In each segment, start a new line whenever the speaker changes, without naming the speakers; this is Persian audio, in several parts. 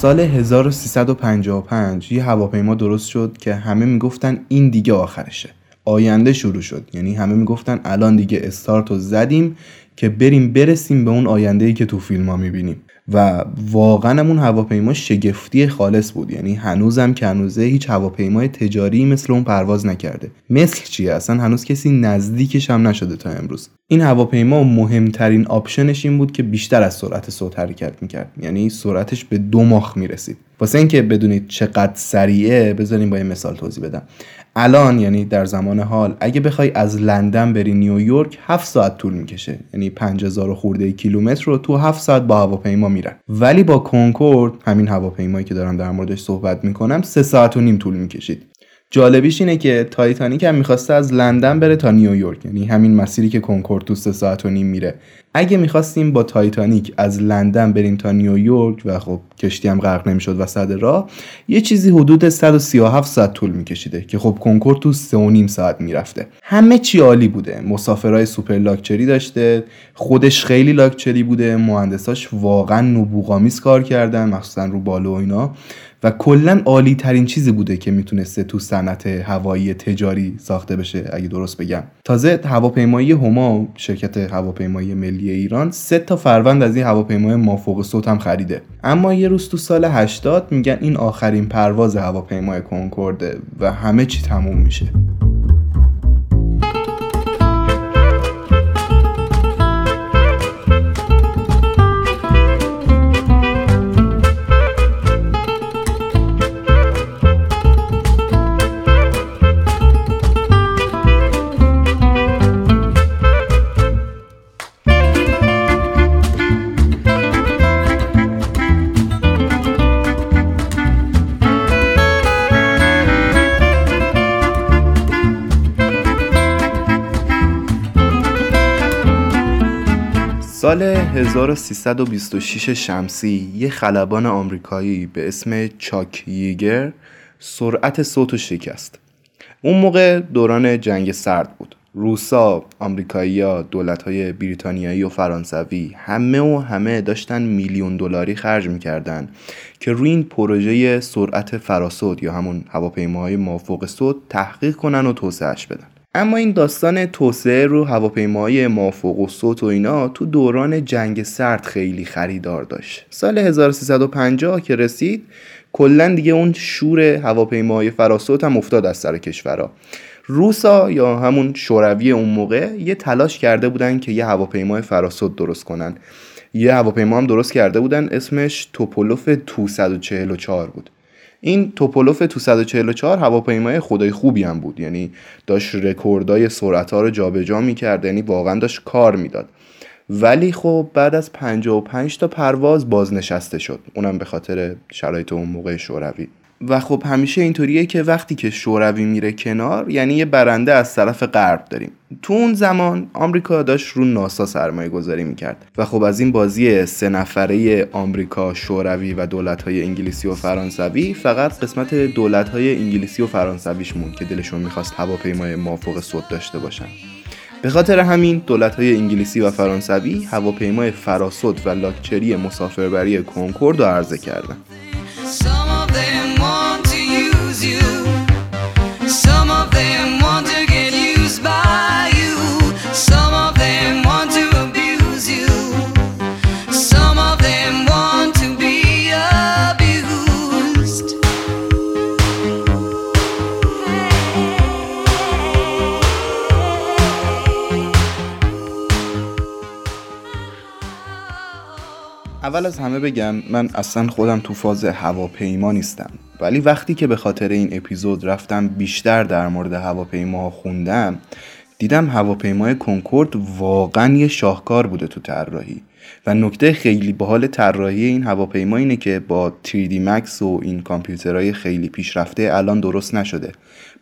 سال 1355 یه هواپیما درست شد که همه می‌گفتن این دیگه آخرشه. آینده شروع شد. یعنی همه می‌گفتن الان دیگه استارت رو زدیم که بریم برسیم به اون آینده ای که تو فیلم ها می‌بینیم. و واقعا اون هواپیما شگفتی خالص بود. یعنی هنوزم که هنوزه هیچ هواپیمای تجاری مثل اون پرواز نکرده. مثل چیه؟ اصلا هنوز کسی نزدیکش هم نشده تا امروز. این هواپیما مهمترین آپشنش این بود که بیشتر از سرعت صوت حرکت می‌کرد. یعنی سرعتش به دو ماخ می‌رسید. واسه اینکه بدونید چقدر سریعه بذاریم با این مثال توضیح بدم. الان یعنی در زمان حال اگه بخوای از لندن بری نیویورک 7 ساعت طول می‌کشه. یعنی 5000 خورده کیلومتر رو تو 7 ساعت با هواپیما میرن. ولی با کنکورد همین هواپیمایی که دارم در موردش صحبت می‌کنم 3 ساعت و نیم طول می‌کشید. جالبیش اینه که تایتانیک هم می‌خواسته از لندن بره تا نیویورک یعنی همین مسیری که کنکورد تو سه ساعت و نیم میره. اگه می‌خواستیم با تایتانیک از لندن بریم تا نیویورک و خب کشتی هم غرق نمی‌شد وسط راه یه چیزی حدود 137 ساعت طول میکشیده که خب کنکورد تو سه و نیم ساعت می‌رفته. همه چی عالی بوده. مسافرای سوپر لاکچری داشته خودش خیلی لاکچری بوده مهندساش واقعا نبوغامیز کار کردن مخصوصا رو بالو و اینا. و کلا عالی ترین چیزی بوده که می‌تونسته تو صنعت هوایی تجاری ساخته بشه اگه درست بگم. تازه هواپیمایی هما شرکت هواپیمایی ملی ایران سه تا فروند از این هواپیمای مافوق صوت هم خریده. اما یه روز تو سال 80 میگن این آخرین پرواز هواپیمای کنکورده و همه چی تموم میشه. 1326 شمسی یه خلبان آمریکایی به اسم چاک ییگر سرعت صوت و شکست. اون موقع دوران جنگ سرد بود. روسا، آمریکایی‌ها، دولت‌های بریتانیایی و فرانسوی همه و همه داشتن میلیون دلاری خرج می‌کردن که روی این پروژه سرعت فراسود یا همون هواپیماهای مافوق صوت تحقیق کنن و توسعهش بدن. اما این داستان توسعه رو هواپیماهای مافوق و صوت و اینا تو دوران جنگ سرد خیلی خریدار داشت. سال 1350 که رسید کلا دیگه اون شور هواپیماهای فراسوت هم افتاد از سر کشورها. روسا یا همون شوروی اون موقع یه تلاش کرده بودن که یه هواپیمای فراسوت درست کنن. یه هواپیما هم درست کرده بودن اسمش توپولوف تو 144 بود. این توپولوف تو 144 هواپیمای خدای خوبی هم بود. یعنی داشت رکوردای سرعت ها رو جابجا می‌کرد یعنی واقعا داشت کار می‌داد. ولی خب بعد از 55 تا پرواز بازنشسته شد. اونم به خاطر شرایط اون موقع شوروی. و خب همیشه اینطوریه که وقتی که شوروی میره کنار یعنی یه برنده از طرف غرب داریم. تو اون زمان آمریکا داشت رو ناسا سرمایه گذاری می‌کرد و خب از این بازی سه نفره آمریکا شوروی و دولت های انگلیسی و فرانسوی فقط قسمت دولت های انگلیسی و فرانسویش مون که دلشون می‌خواست هواپیمای مافوق صوت داشته باشن. به خاطر همین دولت های انگلیسی و فرانسوی هواپیمای فراسود و لاکچری مسافربری کنکورد رو عرضه کردن. اول از همه بگم من اصلا خودم تو فاز هواپیما نیستم. ولی وقتی که به خاطر این اپیزود رفتم بیشتر در مورد هواپیما خوندم دیدم هواپیمای کنکورد واقعا یه شاهکار بوده تو طراحی. و نکته خیلی باحال طراحی این هواپیما اینه که با 3D Max و این کامپیوترهای خیلی پیشرفته الان درست نشده.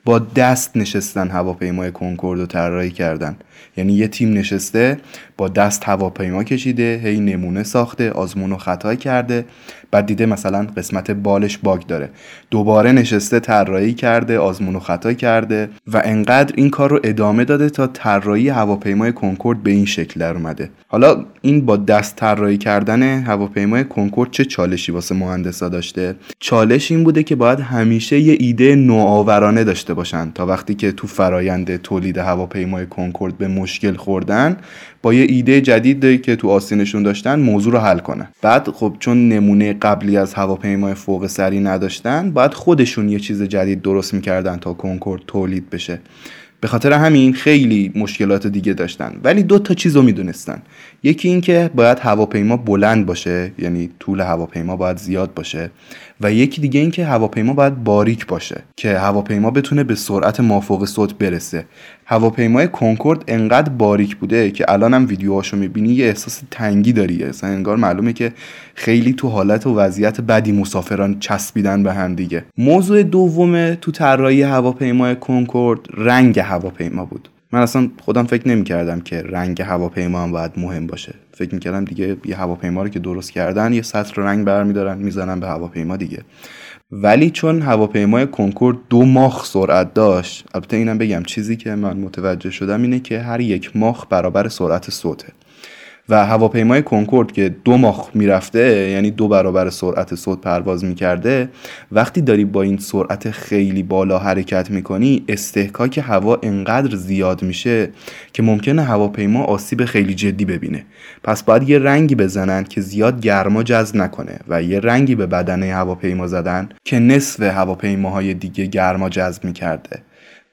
با دست نشستن هواپیمای کنکورد رو طراحی کردن. یعنی یه تیم نشسته با دست هواپیما کشیده هی نمونه ساخته آزمون و خطا کرده. بعد دیده مثلا قسمت بالش باگ داره. دوباره نشسته طراحی کرده آزمون و خطا کرده و انقدر این کار رو ادامه داده تا طراحی هواپیمای کنکورد به این شکل در اومده. حالا این با دست طراحی کردن هواپیمای کنکورد چه چالشی واسه مهندسا داشته؟ چالش این بوده که باید همیشه یه ایده نوآورانه داشته باشن تا وقتی که تو فرایند تولید هواپیمای کنکورد به مشکل خوردن با یه ایده جدید که تو آستینشون داشتن موضوع رو حل کنن. بعد خب چون نمونه قبلی از هواپیمای فوق سری نداشتن باید خودشون یه چیز جدید درست می‌کردن تا کنکورد تولید بشه. به خاطر همین خیلی مشکلات دیگه داشتن. ولی دو تا چیز رو می‌دونستن. یکی اینکه باید هواپیما بلند باشه یعنی طول هواپیما باید زیاد باشه. و یکی دیگه اینکه هواپیما باید باریک باشه که هواپیما بتونه به سرعت مافوق صوت برسه. هواپیمای کنکورد انقدر باریک بوده که الان هم ویدیوهاشو می‌بینی یه احساس تنگی داری. اصلا انگار معلومه که خیلی تو حالت و وضعیت بدی مسافران چسبیدن به هم دیگه. موضوع دوم تو طراحی هواپیمای کنکورد رنگ هواپیما بود. من اصلا خودم فکر نمی کردم که رنگ هواپیما هم باید مهم باشه. فکر می کردم دیگه یه هواپیما رو که درست کردن یه سطر رنگ برمیدارن می‌زنن به هواپیما دیگه. ولی چون هواپیمای کنکورد دو ماخ سرعت داشت البته اینم بگم چیزی که من متوجه شدم اینه که هر یک ماخ برابر سرعت صوته. و هواپیمای کنکورد که دو ماخ می‌رفته یعنی دو برابر سرعت صوت پرواز می‌کرده وقتی داری با این سرعت خیلی بالا حرکت می‌کنی استحکاک هوا انقدر زیاد میشه که ممکنه هواپیما آسیب خیلی جدی ببینه. پس باید یه رنگی بزنن که زیاد گرما جذب نکنه و یه رنگی به بدنه هواپیما زدن که نصف هواپیماهای دیگه گرما جذب می‌کرده.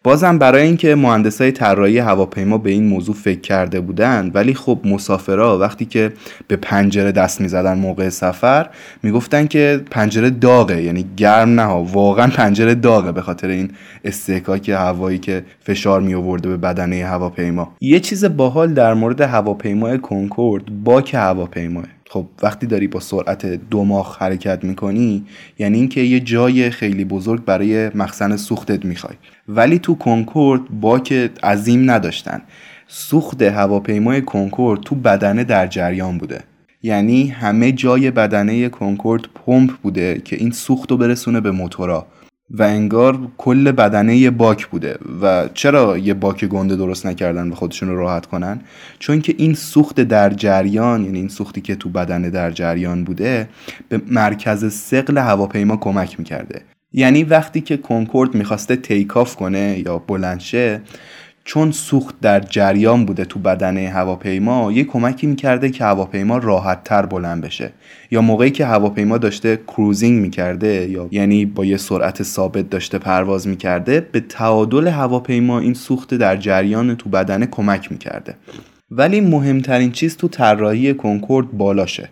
بازم برای اینکه مهندسای طراحی هواپیما به این موضوع فکر کرده بودند ولی خب مسافرا وقتی که به پنجره دست می‌زدن موقع سفر می‌گفتن که پنجره داغه یعنی گرم نه واقعا پنجره داغه به خاطر این استحکاک هوایی که فشار می آورده به بدنه هواپیما. یه چیز باحال در مورد هواپیمای کنکورد باک هواپیماه. خب وقتی داری با سرعت دو ماخ حرکت می‌کنی یعنی اینکه یه جای خیلی بزرگ برای مخزن سوختت می‌خوای. ولی تو کنکورد باک عظیم نداشتن. سوخت هواپیمای کنکورد تو بدنه در جریان بوده. یعنی همه جای بدنه کنکورد پمپ بوده که این سوخت رو برسونه به موتورا. و انگار کل بدنه یه باک بوده. و چرا یه باک گنده درست نکردن و خودشون رو راحت کنن؟ چون که این سوخت در جریان یعنی این سوختی که تو بدنه در جریان بوده به مرکز سقل هواپیما کمک می‌کرده. یعنی وقتی که کنکورد می‌خواسته تیکاف کنه یا بلندشه چون سوخت در جریان بوده تو بدنه هواپیما یه کمکی می‌کرده که هواپیما راحت تر بلند بشه. یا موقعی که هواپیما داشته کروزینگ می‌کرده یا یعنی با یه سرعت ثابت داشته پرواز می‌کرده به تعادل هواپیما این سوخت در جریان تو بدنه کمک می‌کرده. ولی مهمترین چیز تو طراحی کنکورد بالاشه.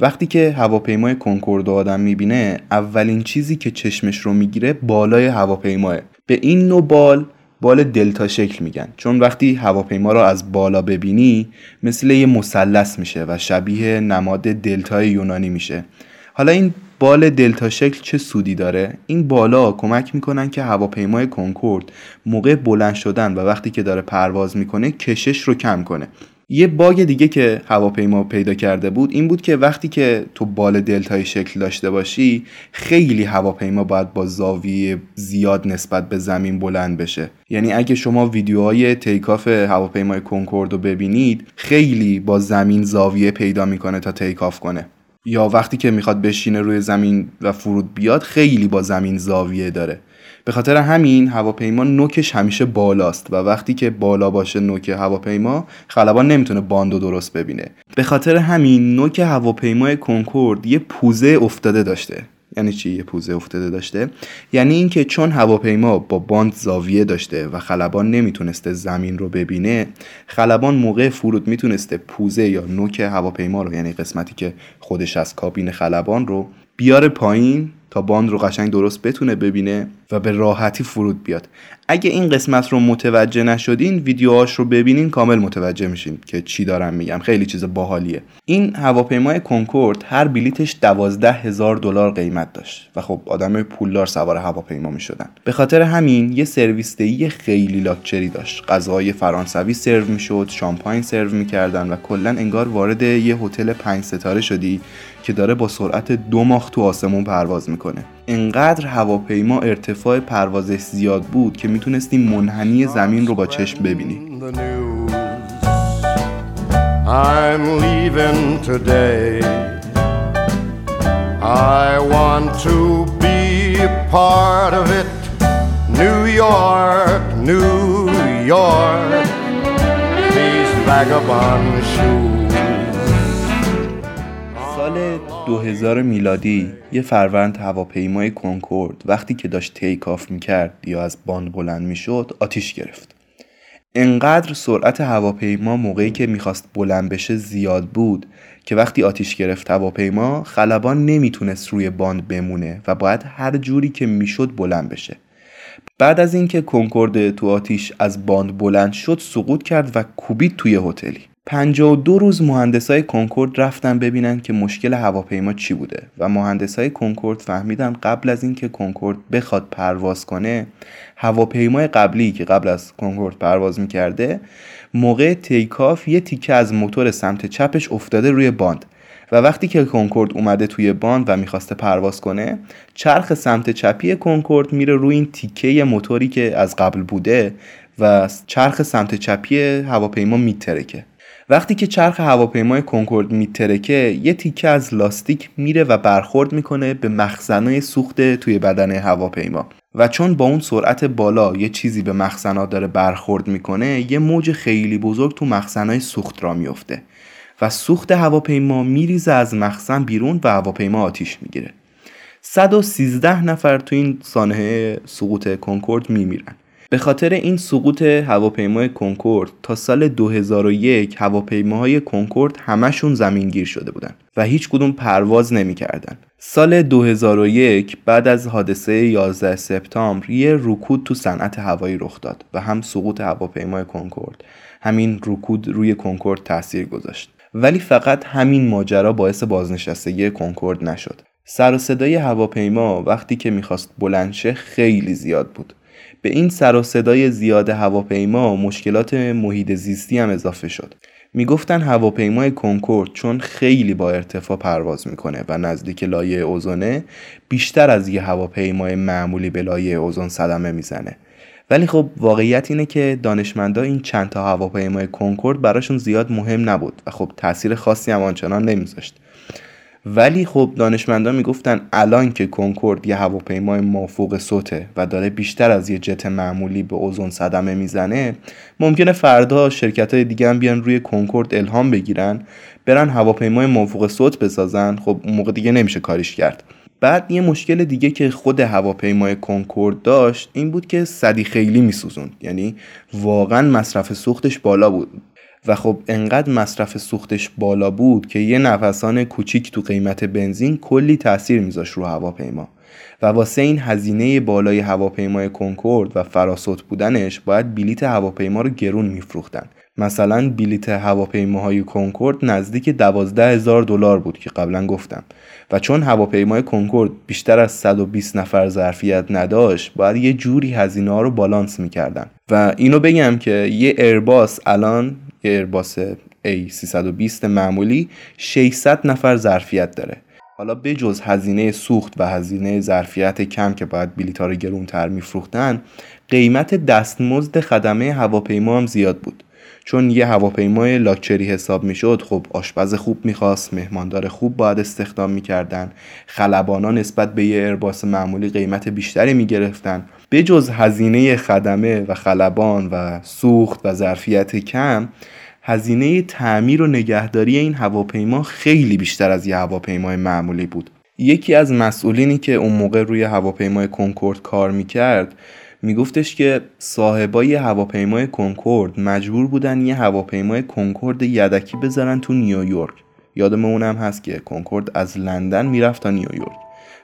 وقتی که هواپیمای کنکورد آدم می‌بینه اولین چیزی که چشمش رو می‌گیره بالای هواپیماه. به این نوع بال بال دلتا شکل میگن. چون وقتی هواپیما رو از بالا ببینی مثل یه مثلث میشه و شبیه نماد دلتای یونانی میشه. حالا این بال دلتا شکل چه سودی داره؟ این بالا کمک می‌کنن که هواپیمای کنکورد موقع بلند شدن و وقتی که داره پرواز می‌کنه کشش رو کم کنه. یه باگ دیگه که هواپیما پیدا کرده بود این بود که وقتی که تو بال دلتای شکل داشته باشی خیلی هواپیما باید با زاویه زیاد نسبت به زمین بلند بشه. یعنی اگه شما ویدیوهای تیکاف هواپیمای کنکورد رو ببینید خیلی با زمین زاویه پیدا می‌کنه تا تیکاف کنه. یا وقتی که می‌خواد بشینه روی زمین و فرود بیاد خیلی با زمین زاویه داره. به خاطر همین هواپیما نوکش همیشه بالاست و وقتی که بالا باشه نوک هواپیما خلبان نمی‌تونه باندو درست ببینه. به خاطر همین نوک هواپیمای کنکورد یه پوزه افتاده داشته. یعنی چی یه پوزه افتاده داشته؟ یعنی اینکه چون هواپیما با باند زاویه داشته و خلبان نمی‌تونسته زمین رو ببینه خلبان موقع فرود می‌تونسته پوزه یا نوک هواپیما رو یعنی قسمتی که خودش از کابین خلبان رو بیاره پایین تا باند رو قشنگ درست بتونه ببینه و به راحتی فرود بیاد. اگه این قسمت رو متوجه نشدین ویدیوهاش رو ببینین کامل متوجه میشین که چی دارم میگم. خیلی چیز باحالیه. این هواپیمای کنکورد هر بلیتش دوازده هزار دلار قیمت داشت و خب آدم پولدار سوار هواپیما می‌شدن. به خاطر همین یه سرویس خیلی لاکچری داشت. غذاهای فرانسوی سرو می‌شد شامپاین سرو می‌کردن و کلا انگار وارد یه هتل پنج ستاره شدی که داره با سرعت دو ماه تو آسمون پرواز می‌کنه انقدر هواپیما ارتفاع پروازش زیاد بود که می‌تونستی منحنی زمین رو با چشم ببینی I'm leaving today. I want to be a part of it. New York, New York, these vagabond shoes. سال 2000 میلادی یه فروند هواپیمای کنکورد وقتی که داشت تیک آف می‌کرد یا از باند بلند می‌شد آتیش گرفت. انقدر سرعت هواپیما موقعی که می‌خواست بلند بشه زیاد بود که وقتی آتیش گرفت هواپیما خلبان نمی‌تونست روی باند بمونه و باید هر جوری که می‌شد بلند بشه. بعد از اینکه کنکورد تو آتیش از باند بلند شد سقوط کرد و کوبید توی هتلی. 52 روز مهندسای کنکورد رفتن ببینن که مشکل هواپیما چی بوده. و مهندسای کنکورد فهمیدن قبل از اینکه کنکورد بخواد پرواز کنه هواپیمای قبلی که قبل از کنکورد پرواز می‌کرده موقع takeoff یه تیکه از موتور سمت چپش افتاده روی باند. و وقتی که کنکورد اومده توی باند و می‌خواسته پرواز کنه چرخ سمت چپی کنکورد میره روی این تیکه موتوری که از قبل بوده و چرخ سمت چپی هواپیما میترکه. وقتی که چرخ هواپیمای کنکورد میترکه یه تیکه از لاستیک میره و برخورد می‌کنه به مخزنای سوخت توی بدنه هواپیما. و چون با اون سرعت بالا یه چیزی به مخزنا داره برخورد می‌کنه یه موج خیلی بزرگ تو مخزنای سوخت را میفته و سوخت هواپیما میریزه از مخزن بیرون و هواپیما آتیش می‌گیره. 113 نفر تو این سانحه سقوط کنکورد میمیرن. به خاطر این سقوط هواپیمای کنکورد تا سال 2001 هواپیماهای کنکورد همشون زمینگیر شده بودن و هیچ کدوم پرواز نمی‌کردن. سال 2001 بعد از حادثه 11 سپتامبر یه رکود تو صنعت هوایی رخ داد و هم سقوط هواپیمای کنکورد همین رکود روی کنکورد تاثیر گذاشت. ولی فقط همین ماجرا باعث بازنشستگی کنکورد نشد. سر و صدای هواپیما وقتی که می‌خواست بلندشه خیلی زیاد بود. به این سر و صدای زیاد هواپیما مشکلات محیط زیستی هم اضافه شد. می‌گفتن هواپیمای کنکورد چون خیلی با ارتفاع پرواز می‌کنه و نزدیک لایه اوزونه بیشتر از یه هواپیمای معمولی به لایه اوزون صدمه می‌زنه. ولی خب واقعیت اینه که دانشمندا این چند تا هواپیمای کنکورد براشون زیاد مهم نبود و خب تاثیر خاصی هم آنچنان نمیذاشت. ولی خب دانشمندان می‌گفتن الان که کنکورد یه هواپیمای مافوق صوته و داره بیشتر از یه جت معمولی به اوزون صدمه می‌زنه ممکنه فردا شرکت های دیگه هم بیان روی کنکورد الهام بگیرن برن هواپیمای مافوق صوت بسازن. خب اون موقع دیگه نمیشه کاریش کرد. بعد یه مشکل دیگه که خود هواپیمای کنکورد داشت این بود که صدی خیلی میسوزوند. یعنی واقعا مصرف سوختش بالا بود. و خب انقدر مصرف سوختش بالا بود که یه نفسان کوچیک تو قیمت بنزین کلی تاثیر میذاش رو هواپیما. و واسه این هزینه بالای هواپیمای کنکورد و فراسوت بودنش باید بلیت هواپیما رو گرون میفروختن. مثلا بلیت هواپیماهای کنکورد نزدیک دوازده هزار دلار بود که قبلا گفتم. و چون هواپیمای کنکورد بیشتر از 120 نفر ظرفیت نداشت باید یه جوری هزینه ها رو بالانس می‌کردن. و اینو بگم که یه ایرباس الان یه ایرباس A320 معمولی 600 نفر ظرفیت داره. حالا بجز هزینه سوخت و هزینه ظرفیت کم که باید بلیط ها رو گرونتر میفروختن قیمت دستمزد خدمه هواپیما هم زیاد بود. چون یه هواپیمای لاکچری حساب می‌شد خب آشپز خوب می‌خواست مهماندار خوب باید استخدام می‌کردن خلبانا نسبت به یه ارباس معمولی قیمت بیشتری می‌گرفتن. بجز هزینه خدمه و خلبان و سوخت و ظرفیت کم هزینه تعمیر و نگهداری این هواپیما خیلی بیشتر از یه هواپیمای معمولی بود. یکی از مسئولینی که اون موقع روی هواپیمای کنکورد کار می‌کرد میگفتش که صاحبای هواپیمای کنکورد مجبور بودن یه هواپیمای کنکورد یدکی بذارن تو نیویورک. یادمون هم هست که کنکورد از لندن می‌رفت تا نیویورک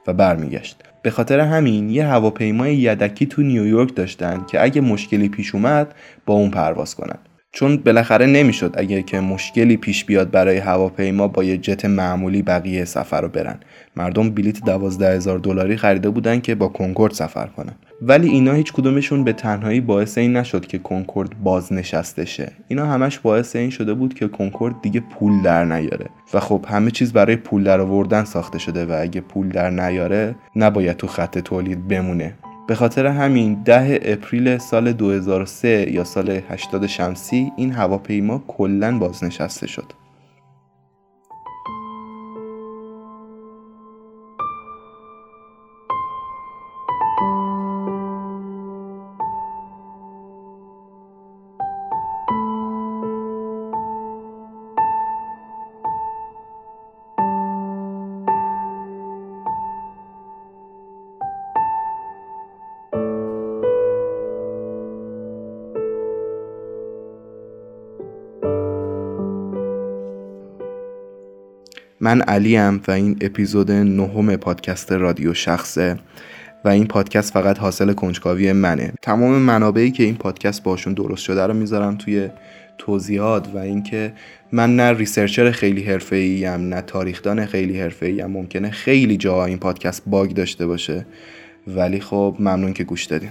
و برمیگشت. به خاطر همین یه هواپیمای یدکی تو نیویورک داشتن که اگه مشکلی پیش اومد با اون پرواز کنن. چون بالاخره نمی‌شد اگر که مشکلی پیش بیاد برای هواپیما با یه جت معمولی بقیه سفر رو برن. مردم بلیت دوازده هزار دلاری خریده بودن که با کنکورد سفر کنن. ولی اینا هیچ کدومشون به تنهایی باعث این نشد که کنکورد بازنشسته شه اینا همش باعث این شده بود که کنکورد دیگه پول در نیاره. و خب همه چیز برای پول در آوردن ساخته شده و اگه پول در نیاره نباید تو خط تولید بمونه. به خاطر همین ده اپریل سال 2003 یا سال 80 شمسی این هواپیما کلا بازنشسته شد. من علیم و این اپیزود نهم پادکست رادیو شخصه و این پادکست فقط حاصل کنجکاوی منه. تمام منابعی که این پادکست باشون درست شده رو می‌ذارم توی توضیحات و اینکه من نه researcher خیلی حرفه‌ای ام نه تاریخدان خیلی حرفه‌ای ام. ممکنه خیلی جاها این پادکست bug داشته باشه. ولی خب ممنون که گوش دادین.